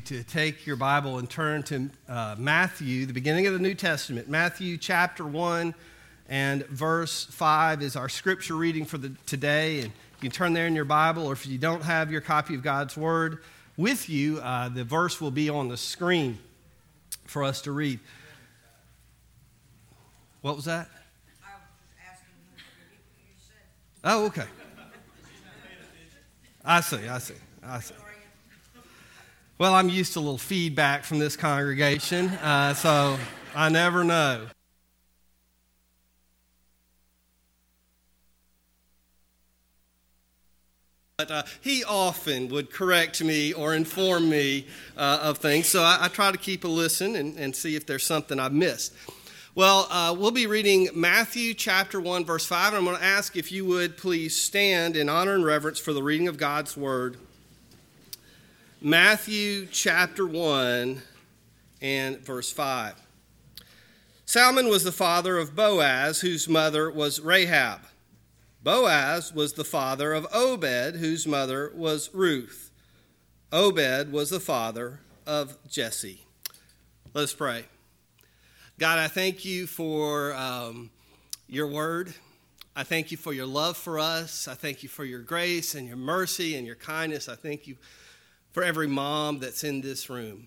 to take your Bible and turn to uh, Matthew, the beginning of the New Testament. Matthew chapter 1 and verse 5 is our scripture reading for the, today. And you can turn there in your Bible, or if you don't have your copy of God's Word with you, uh, the verse will be on the screen for us to read. What was that? Oh, okay. I see, I see, I see. Well, I'm used to a little feedback from this congregation, uh, so I never know. But uh, he often would correct me or inform me uh, of things, so I, I, try to keep a listen and, and, see if there's something I've missed. Well, uh, we'll be reading Matthew chapter 1, verse 5, and I'm going to ask if you would please stand in honor and reverence for the reading of God's word. Matthew chapter 1 and verse 5. Salmon was the father of Boaz, whose mother was Rahab. Boaz was the father of Obed, whose mother was Ruth. Obed was the father of Jesse. Let us pray. God, I thank you for um, your word. I thank you for your love for us. I thank you for your grace and your mercy and your kindness. I thank you for every mom that's in this room.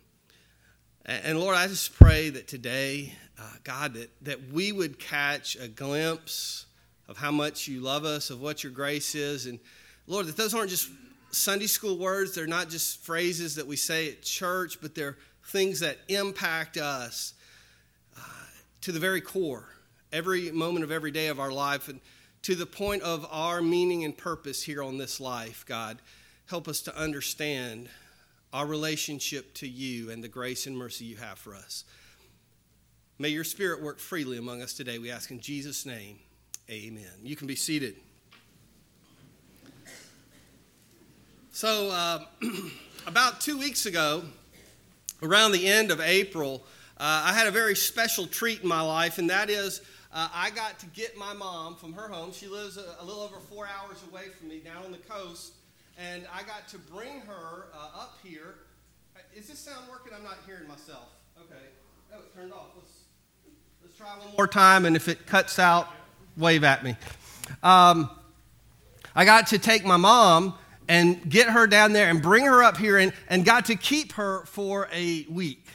And Lord, I just pray that today, uh, God, that, that we would catch a glimpse of how much you love us, of what your grace is. And Lord, that those aren't just Sunday school words, they're not just phrases that we say at church, but they're things that impact us uh, to the very core, every moment of every day of our life, and to the point of our meaning and purpose here on this life, God help us to understand our relationship to you and the grace and mercy you have for us. May your spirit work freely among us today. We ask in Jesus' name. Amen. You can be seated. So, uh, about two weeks ago, around the end of April, uh, I had a very special treat in my life, and that is uh, I got to get my mom from her home. She lives a, a little over four hours away from me down on the coast and I got to bring her uh, up here. Is this sound working? I'm not hearing myself. Okay. Oh, it turned off. Let's, let's try one more time, and if it cuts out, wave at me. Um, I got to take my mom and get her down there and bring her up here and, and got to keep her for a week.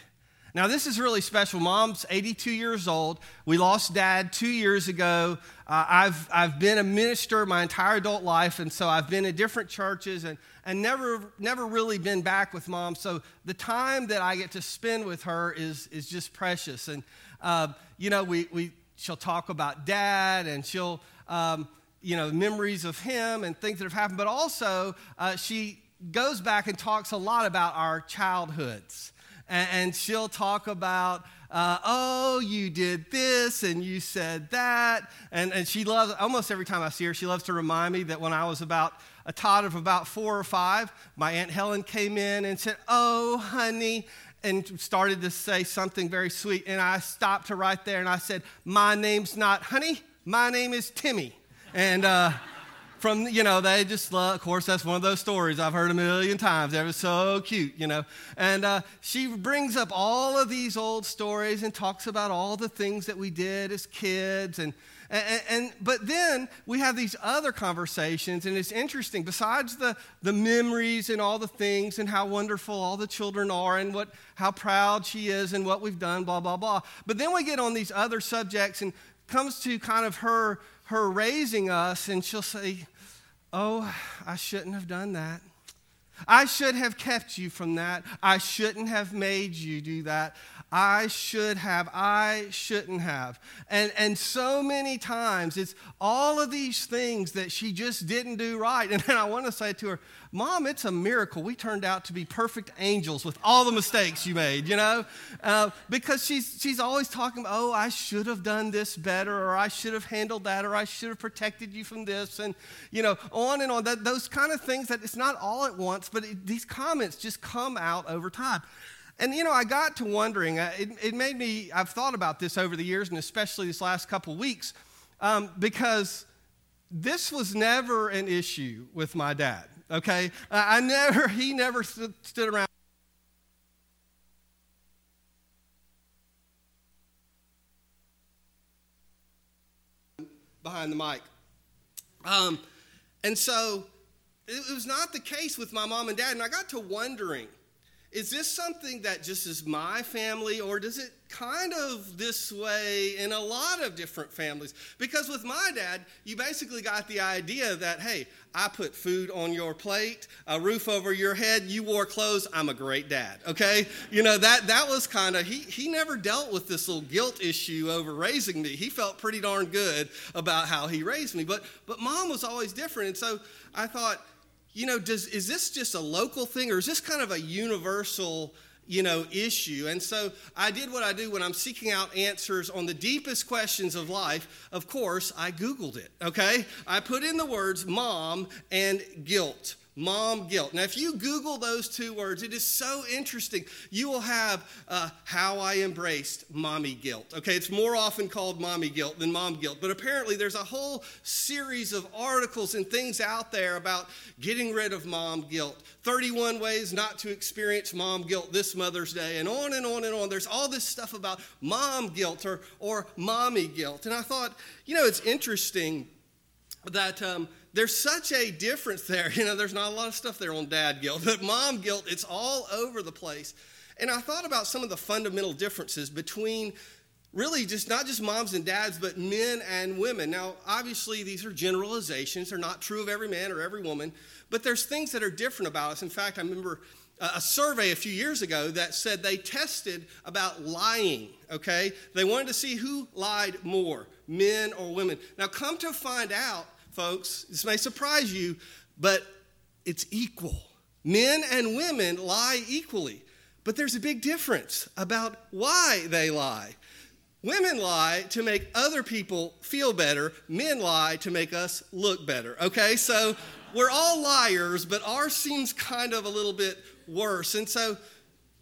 Now, this is really special. Mom's 82 years old. We lost dad two years ago. Uh, I've, I've been a minister my entire adult life, and so I've been in different churches and, and never, never really been back with mom. So the time that I get to spend with her is, is just precious. And, uh, you know, we, we, she'll talk about dad and she'll, um, you know, memories of him and things that have happened, but also uh, she goes back and talks a lot about our childhoods and, and she'll talk about, uh, oh, you did this and you said that. And, and she loves, almost every time I see her, she loves to remind me that when I was about a tot of about four or five, my Aunt Helen came in and said, oh, honey, and started to say something very sweet. And I stopped her right there and I said, My name's not Honey, my name is Timmy. And, uh, from, you know, they just love, of course, that's one of those stories I've heard a million times. They were so cute, you know. And uh, she brings up all of these old stories and talks about all the things that we did as kids. And, and, and, but then we have these other conversations, and it's interesting. Besides the, the memories and all the things and how wonderful all the children are and what, how proud she is and what we've done, blah, blah, blah. But then we get on these other subjects and comes to kind of her her raising us, and she'll say, Oh, I shouldn't have done that. I should have kept you from that. I shouldn't have made you do that. I should have. I shouldn't have. And, and so many times it's all of these things that she just didn't do right. And then I want to say to her, Mom, it's a miracle. We turned out to be perfect angels with all the mistakes you made, you know? Uh, because she's, she's always talking oh, I should have done this better, or I should have handled that, or I should have protected you from this, and, you know, on and on. That, those kind of things that it's not all at once, but it, these comments just come out over time. And you know, I got to wondering, uh, it, it made me, I've thought about this over the years and especially this last couple weeks, um, because this was never an issue with my dad, okay? I never, he never stood around. behind the mic. Um, and so it was not the case with my mom and dad. And I got to wondering, is this something that just is my family, or does it kind of this way in a lot of different families? Because with my dad, you basically got the idea that, hey, I put food on your plate, a roof over your head, you wore clothes, I'm a great dad, okay? You know, that, that was kind of, he, he never dealt with this little guilt issue over raising me. He felt pretty darn good about how he raised me. But, but mom was always different. And so I thought, you know, does, is this just a local thing or is this kind of a universal, you know, issue? And so I did what I do when I'm seeking out answers on the deepest questions of life. Of course, I Googled it, okay? I put in the words mom and guilt mom guilt. Now, if you Google those two words, it is so interesting. You will have uh, how I embraced mommy guilt. Okay, it's more often called mommy guilt than mom guilt, but apparently there's a whole series of articles and things out there about getting rid of mom guilt. 31 ways not to experience mom guilt this Mother's Day, and on and on and on. There's all this stuff about mom guilt or, or mommy guilt. And I thought, you know, it's interesting that. Um, there's such a difference there. You know, there's not a lot of stuff there on dad guilt, but mom guilt, it's all over the place. And I thought about some of the fundamental differences between really just not just moms and dads, but men and women. Now, obviously, these are generalizations. They're not true of every man or every woman, but there's things that are different about us. In fact, I remember a survey a few years ago that said they tested about lying, okay? They wanted to see who lied more, men or women. Now, come to find out, folks. This may surprise you, but it's equal. Men and women lie equally, but there's a big difference about why they lie. Women lie to make other people feel better, men lie to make us look better, okay? So we're all liars, but ours seems kind of a little bit worse. And so,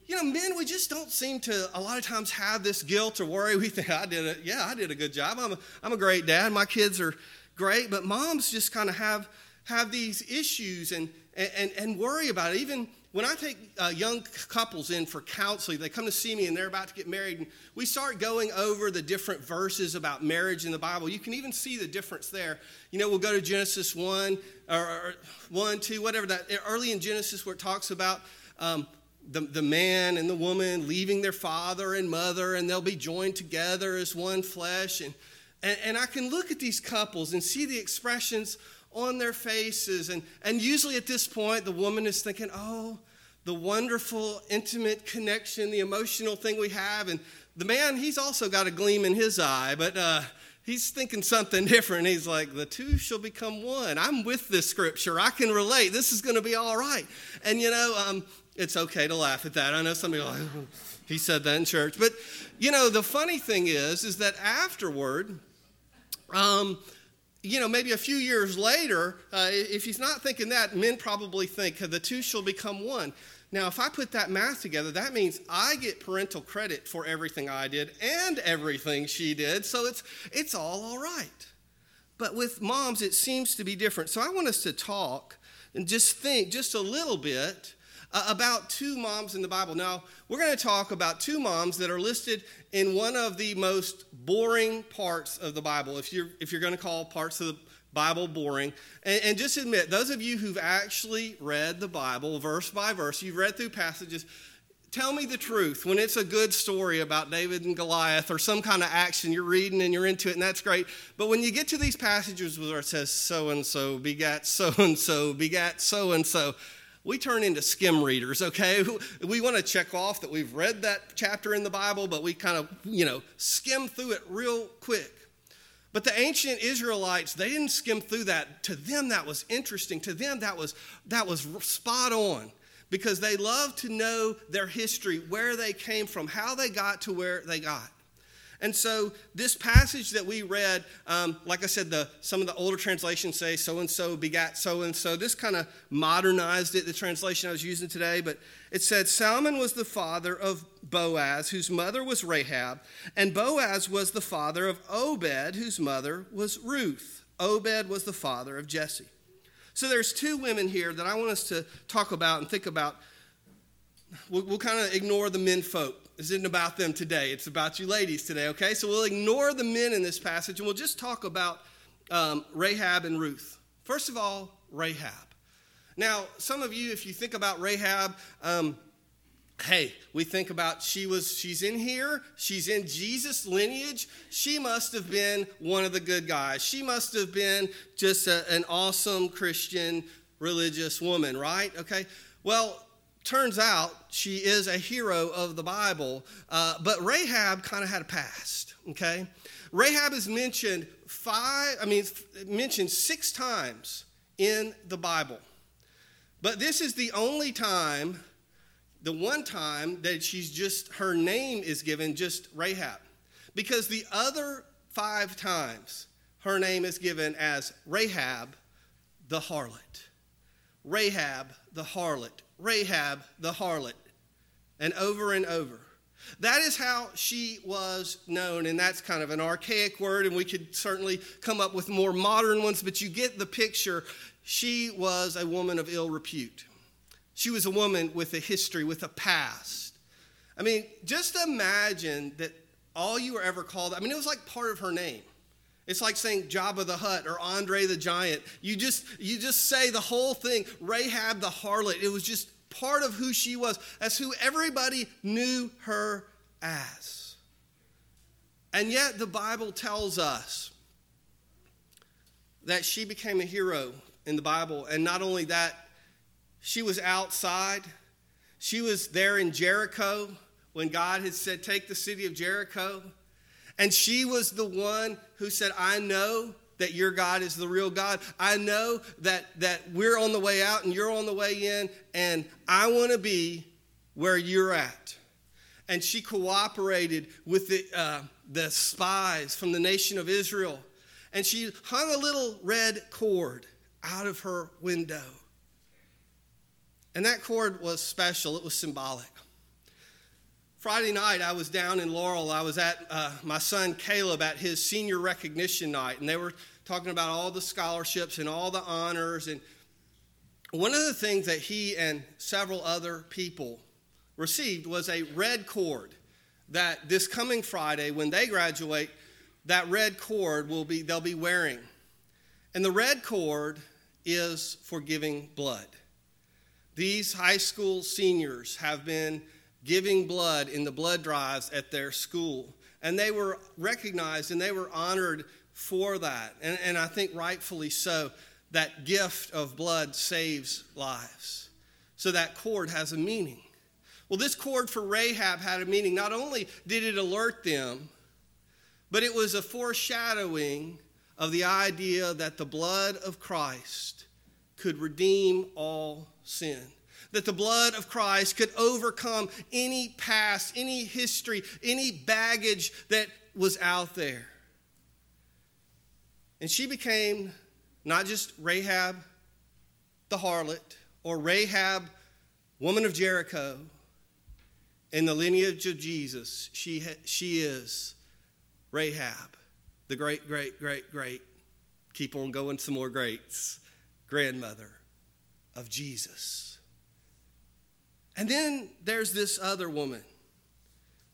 you know, men, we just don't seem to a lot of times have this guilt or worry. We think, I did it. Yeah, I did a good job. I'm a, I'm a great dad. My kids are great, but moms just kind of have have these issues and, and, and worry about it. Even when I take uh, young couples in for counseling, they come to see me and they're about to get married, and we start going over the different verses about marriage in the Bible. You can even see the difference there. You know, we'll go to Genesis 1 or, or 1, 2, whatever that, early in Genesis where it talks about um, the, the man and the woman leaving their father and mother, and they'll be joined together as one flesh. And and, and I can look at these couples and see the expressions on their faces. And, and usually at this point, the woman is thinking, oh, the wonderful, intimate connection, the emotional thing we have. And the man, he's also got a gleam in his eye, but uh, he's thinking something different. He's like, the two shall become one. I'm with this scripture. I can relate. This is going to be all right. And, you know, um, it's okay to laugh at that. I know some people are like, he said that in church. But, you know, the funny thing is, is that afterward, um, you know, maybe a few years later, uh, if he's not thinking that, men probably think the two shall become one. Now, if I put that math together, that means I get parental credit for everything I did and everything she did, so it's, it's all all right. But with moms, it seems to be different. So I want us to talk and just think just a little bit uh, about two moms in the Bible. Now, we're going to talk about two moms that are listed in one of the most boring parts of the Bible, if you're, if you're going to call parts of the Bible boring. And, and just admit, those of you who've actually read the Bible verse by verse, you've read through passages, tell me the truth when it's a good story about David and Goliath or some kind of action you're reading and you're into it and that's great. But when you get to these passages where it says so and so begat so and so begat so and so, we turn into skim readers, okay? We want to check off that we've read that chapter in the Bible, but we kind of, you know, skim through it real quick. But the ancient Israelites, they didn't skim through that. To them, that was interesting. To them, that was, that was spot on because they loved to know their history, where they came from, how they got to where they got. And so, this passage that we read, um, like I said, the, some of the older translations say so and so begat so and so. This kind of modernized it, the translation I was using today. But it said Salmon was the father of Boaz, whose mother was Rahab, and Boaz was the father of Obed, whose mother was Ruth. Obed was the father of Jesse. So, there's two women here that I want us to talk about and think about. We'll, we'll kind of ignore the men folk isn't about them today. It's about you ladies today, okay? So we'll ignore the men in this passage and we'll just talk about um, Rahab and Ruth. First of all, Rahab. Now, some of you, if you think about Rahab, um, hey, we think about she was she's in here, she's in Jesus lineage. She must have been one of the good guys. She must have been just a, an awesome Christian religious woman, right? Okay. Well, turns out she is a hero of the Bible, uh, but Rahab kind of had a past. Okay. Rahab is mentioned five, I mean, mentioned six times in the Bible. But this is the only time the one time that she's just, her name is given just Rahab. Because the other five times, her name is given as Rahab the harlot. Rahab the harlot. Rahab the harlot. And over and over. That is how she was known, and that's kind of an archaic word, and we could certainly come up with more modern ones, but you get the picture. She was a woman of ill repute. She was a woman with a history, with a past. I mean, just imagine that all you were ever called, I mean, it was like part of her name. It's like saying Jabba the Hutt or Andre the Giant. You just you just say the whole thing, Rahab the harlot. It was just part of who she was. That's who everybody knew her as. And yet the Bible tells us that she became a hero in the Bible. And not only that, she was outside. She was there in Jericho when God had said, Take the city of Jericho. And she was the one who said, I know that your God is the real God. I know that, that we're on the way out and you're on the way in, and I want to be where you're at. And she cooperated with the, uh, the spies from the nation of Israel. And she hung a little red cord out of her window. And that cord was special, it was symbolic. Friday night, I was down in Laurel. I was at uh, my son Caleb at his senior recognition night, and they were talking about all the scholarships and all the honors. And one of the things that he and several other people received was a red cord that this coming Friday, when they graduate, that red cord will be they'll be wearing. And the red cord is for giving blood. These high school seniors have been giving blood in the blood drives at their school. And they were recognized and they were honored for that. And, and I think rightfully so. That gift of blood saves lives. So that cord has a meaning. Well, this cord for Rahab had a meaning. Not only did it alert them, but it was a foreshadowing of the idea that the blood of Christ could redeem all sin. That the blood of Christ could overcome any past, any history, any baggage that was out there. And she became not just Rahab the harlot or Rahab, woman of Jericho. In the lineage of Jesus, she, she is Rahab, the great, great, great, great, keep on going, some more greats, grandmother of Jesus. And then there's this other woman.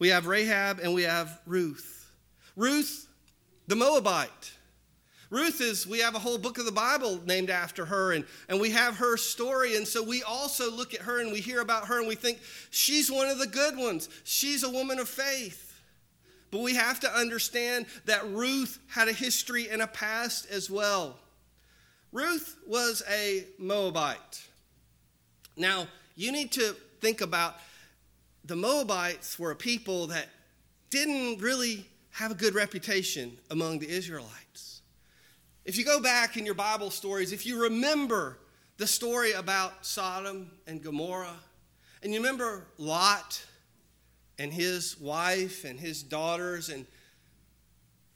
We have Rahab and we have Ruth. Ruth, the Moabite. Ruth is, we have a whole book of the Bible named after her, and, and we have her story. And so we also look at her and we hear about her and we think she's one of the good ones. She's a woman of faith. But we have to understand that Ruth had a history and a past as well. Ruth was a Moabite. Now, you need to think about the Moabites were a people that didn't really have a good reputation among the Israelites. If you go back in your Bible stories, if you remember the story about Sodom and Gomorrah, and you remember Lot and his wife and his daughters, and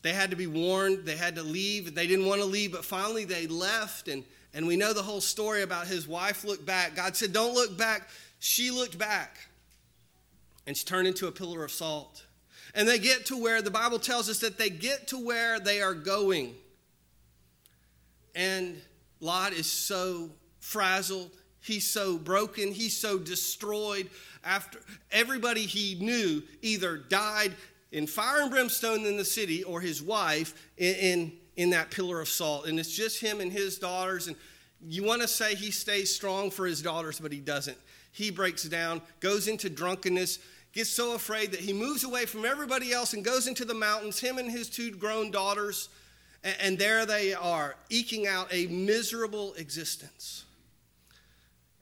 they had to be warned, they had to leave. They didn't want to leave, but finally they left. And, and we know the whole story about his wife looked back. God said, Don't look back. She looked back, and she turned into a pillar of salt. And they get to where the Bible tells us that they get to where they are going. And Lot is so frazzled, he's so broken, he's so destroyed. After everybody he knew either died in fire and brimstone in the city or his wife in, in, in that pillar of salt. And it's just him and his daughters. And you want to say he stays strong for his daughters, but he doesn't. He breaks down, goes into drunkenness, gets so afraid that he moves away from everybody else and goes into the mountains, him and his two grown daughters. And there they are, eking out a miserable existence.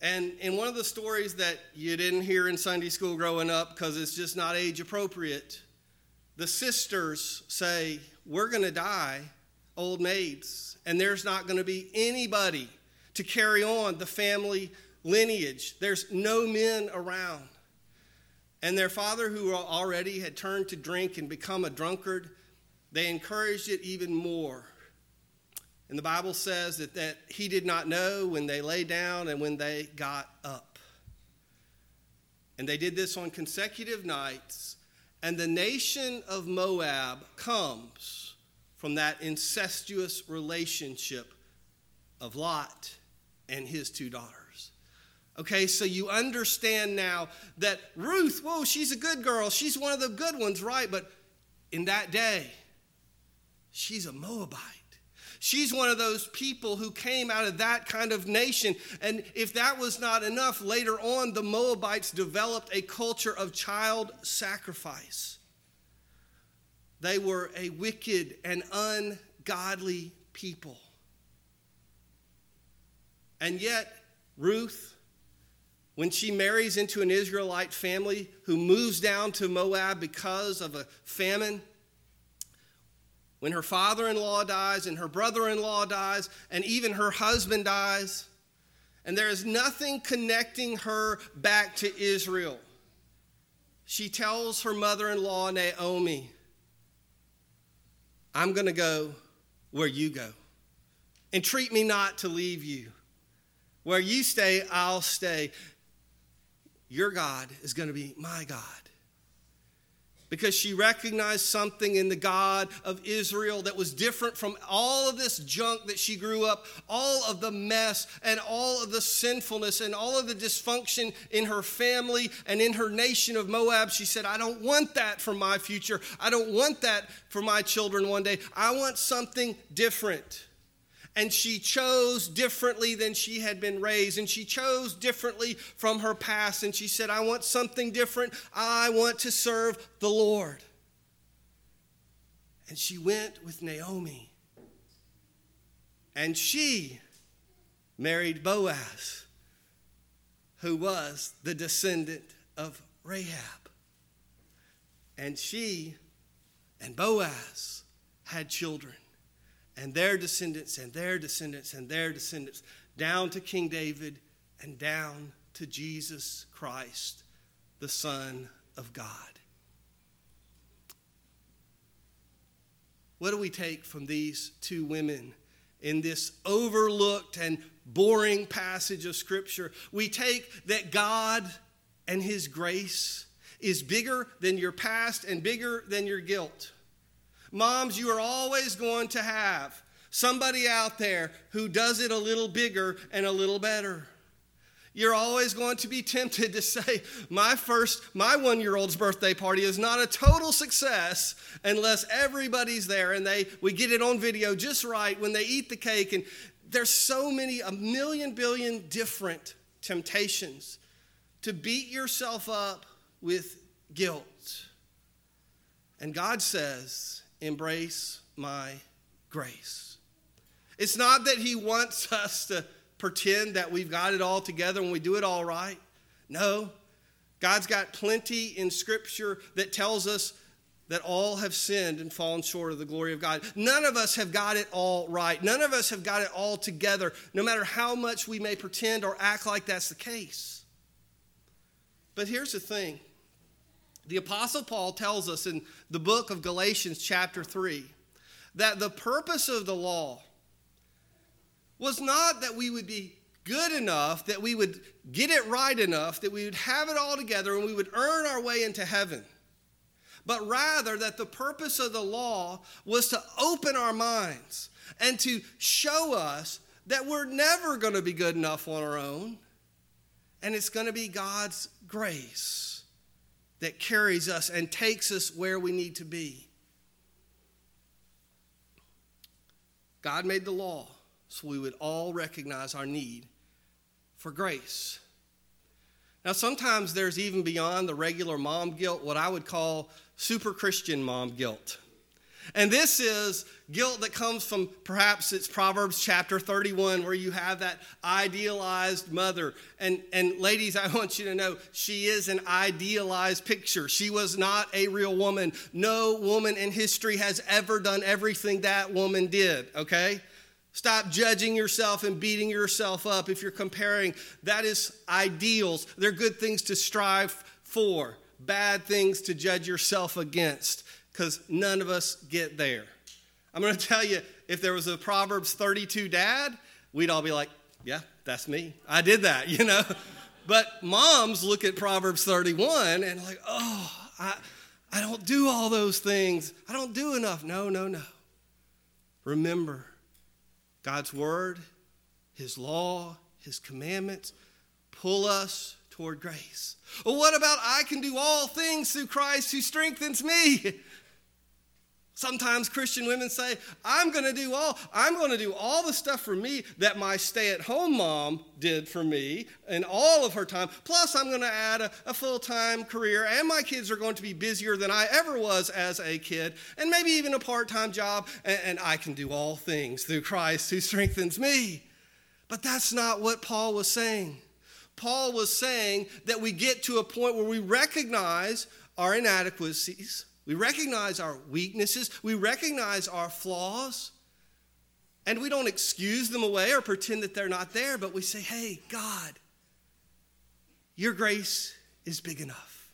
And in one of the stories that you didn't hear in Sunday school growing up because it's just not age appropriate, the sisters say, We're going to die old maids, and there's not going to be anybody to carry on the family lineage. There's no men around. And their father, who already had turned to drink and become a drunkard, they encouraged it even more. And the Bible says that, that he did not know when they lay down and when they got up. And they did this on consecutive nights. And the nation of Moab comes from that incestuous relationship of Lot and his two daughters. Okay, so you understand now that Ruth, whoa, she's a good girl. She's one of the good ones, right? But in that day, she's a Moabite. She's one of those people who came out of that kind of nation. And if that was not enough, later on, the Moabites developed a culture of child sacrifice. They were a wicked and ungodly people. And yet, Ruth, when she marries into an Israelite family who moves down to Moab because of a famine, when her father in law dies, and her brother in law dies, and even her husband dies, and there is nothing connecting her back to Israel, she tells her mother in law, Naomi, I'm going to go where you go. Entreat me not to leave you. Where you stay, I'll stay. Your God is going to be my God because she recognized something in the God of Israel that was different from all of this junk that she grew up, all of the mess and all of the sinfulness and all of the dysfunction in her family and in her nation of Moab. She said, I don't want that for my future. I don't want that for my children one day. I want something different and she chose differently than she had been raised, and she chose differently from her past. And she said, I want something different. I want to serve the Lord. And she went with Naomi. And she married Boaz, who was the descendant of Rahab. And she and Boaz had children and their descendants and their descendants and their descendants down to King David and down to Jesus Christ, the Son of God. What do we take from these two women in this overlooked and boring passage of Scripture? We take that God and His grace is bigger than your past and bigger than your guilt. Moms, you are always going to have somebody out there who does it a little bigger and a little better. You're always going to be tempted to say, My first, my one year old's birthday party is not a total success unless everybody's there and they we get it on video just right when they eat the cake. And there's so many, a million billion different temptations to beat yourself up with guilt. And God says, embrace my grace. It's not that He wants us to pretend that we've got it all together and we do it all right. No. God's got plenty in Scripture that tells us that all have sinned and fallen short of the glory of God. None of us have got it all right. None of us have got it all together, no matter how much we may pretend or act like that's the case. But here's the thing the Apostle Paul tells us in the book of Galatians, chapter 3, that the purpose of the law was not that we would be good enough, that we would get it right enough, that we would have it all together and we would earn our way into heaven, but rather that the purpose of the law was to open our minds and to show us that we're never going to be good enough on our own, and it's going to be God's grace that carries us and takes us where we need to be. God made the law so we would all recognize our need for grace. Now, sometimes there's even beyond the regular mom guilt what I would call super Christian mom guilt. And this is guilt that comes from perhaps it's Proverbs chapter 31, where you have that idealized mother. And, and ladies, I want you to know she is an idealized picture. She was not a real woman. No woman in history has ever done everything that woman did, okay? Stop judging yourself and beating yourself up if you're comparing. That is ideals. They're good things to strive for, bad things to judge yourself against because none of us get there. I'm going to tell you if there was a Proverbs 32 dad, we'd all be like, yeah, that's me. I did that, you know? but moms look at Proverbs 31 and like, oh, I, I don't do all those things. I don't do enough. No, no, no. Remember, God's word, his law, his commandments pull us toward grace. Well, what about I can do all things through Christ who strengthens me? Sometimes Christian women say, I'm going to do all I'm going to do all the stuff for me that my stay-at-home mom did for me in all of her time. Plus I'm going to add a, a full-time career and my kids are going to be busier than I ever was as a kid and maybe even a part-time job and, and I can do all things through Christ who strengthens me. But that's not what Paul was saying. Paul was saying that we get to a point where we recognize our inadequacies we recognize our weaknesses, we recognize our flaws, and we don't excuse them away or pretend that they're not there, but we say, hey, God, your grace is big enough.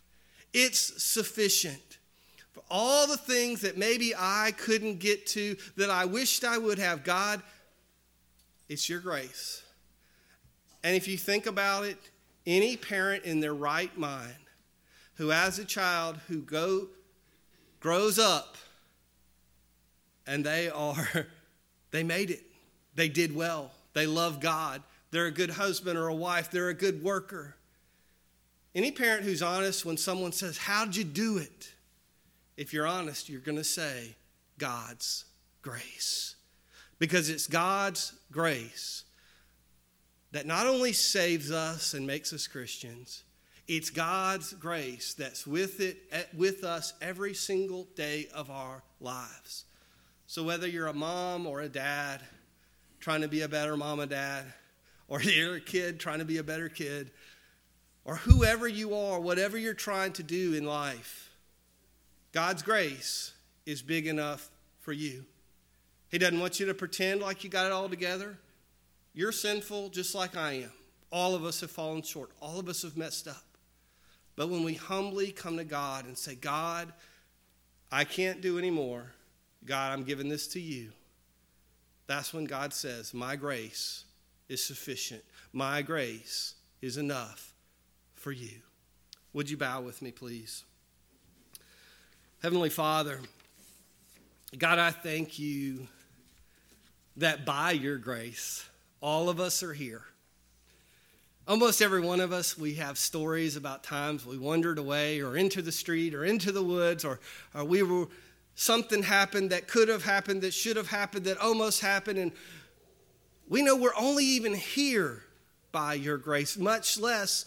It's sufficient for all the things that maybe I couldn't get to that I wished I would have. God, it's your grace. And if you think about it, any parent in their right mind who has a child who go grows up and they are, they made it. They did well. They love God. They're a good husband or a wife. They're a good worker. Any parent who's honest, when someone says, How'd you do it? If you're honest, you're going to say, God's grace. Because it's God's grace that not only saves us and makes us Christians, it's God's grace that's with it eh, with us every single day of our lives. So whether you're a mom or a dad trying to be a better mom and dad, or you're a kid trying to be a better kid, or whoever you are, whatever you're trying to do in life, God's grace is big enough for you. He doesn't want you to pretend like you got it all together. You're sinful just like I am. All of us have fallen short. All of us have messed up. But when we humbly come to God and say, God, I can't do anymore. God, I'm giving this to you. That's when God says, My grace is sufficient. My grace is enough for you. Would you bow with me, please? Heavenly Father, God, I thank you that by your grace, all of us are here. Almost every one of us, we have stories about times we wandered away or into the street or into the woods or, or we were, something happened that could have happened, that should have happened, that almost happened. And we know we're only even here by your grace, much less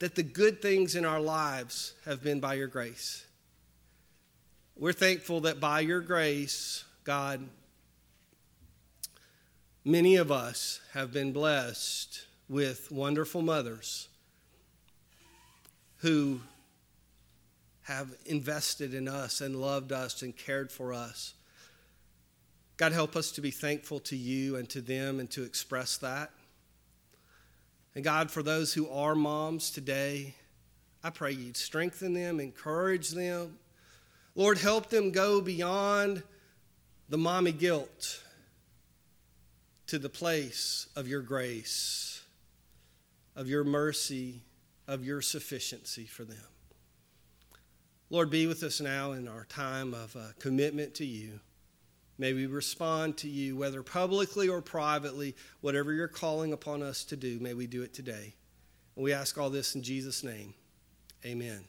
that the good things in our lives have been by your grace. We're thankful that by your grace, God, many of us have been blessed with wonderful mothers who have invested in us and loved us and cared for us. God, help us to be thankful to you and to them and to express that. And God, for those who are moms today, I pray you'd strengthen them, encourage them. Lord, help them go beyond the mommy guilt to the place of your grace of your mercy, of your sufficiency for them. Lord, be with us now in our time of uh, commitment to you. May we respond to you, whether publicly or privately, whatever you're calling upon us to do, may we do it today. And we ask all this in Jesus' name. Amen.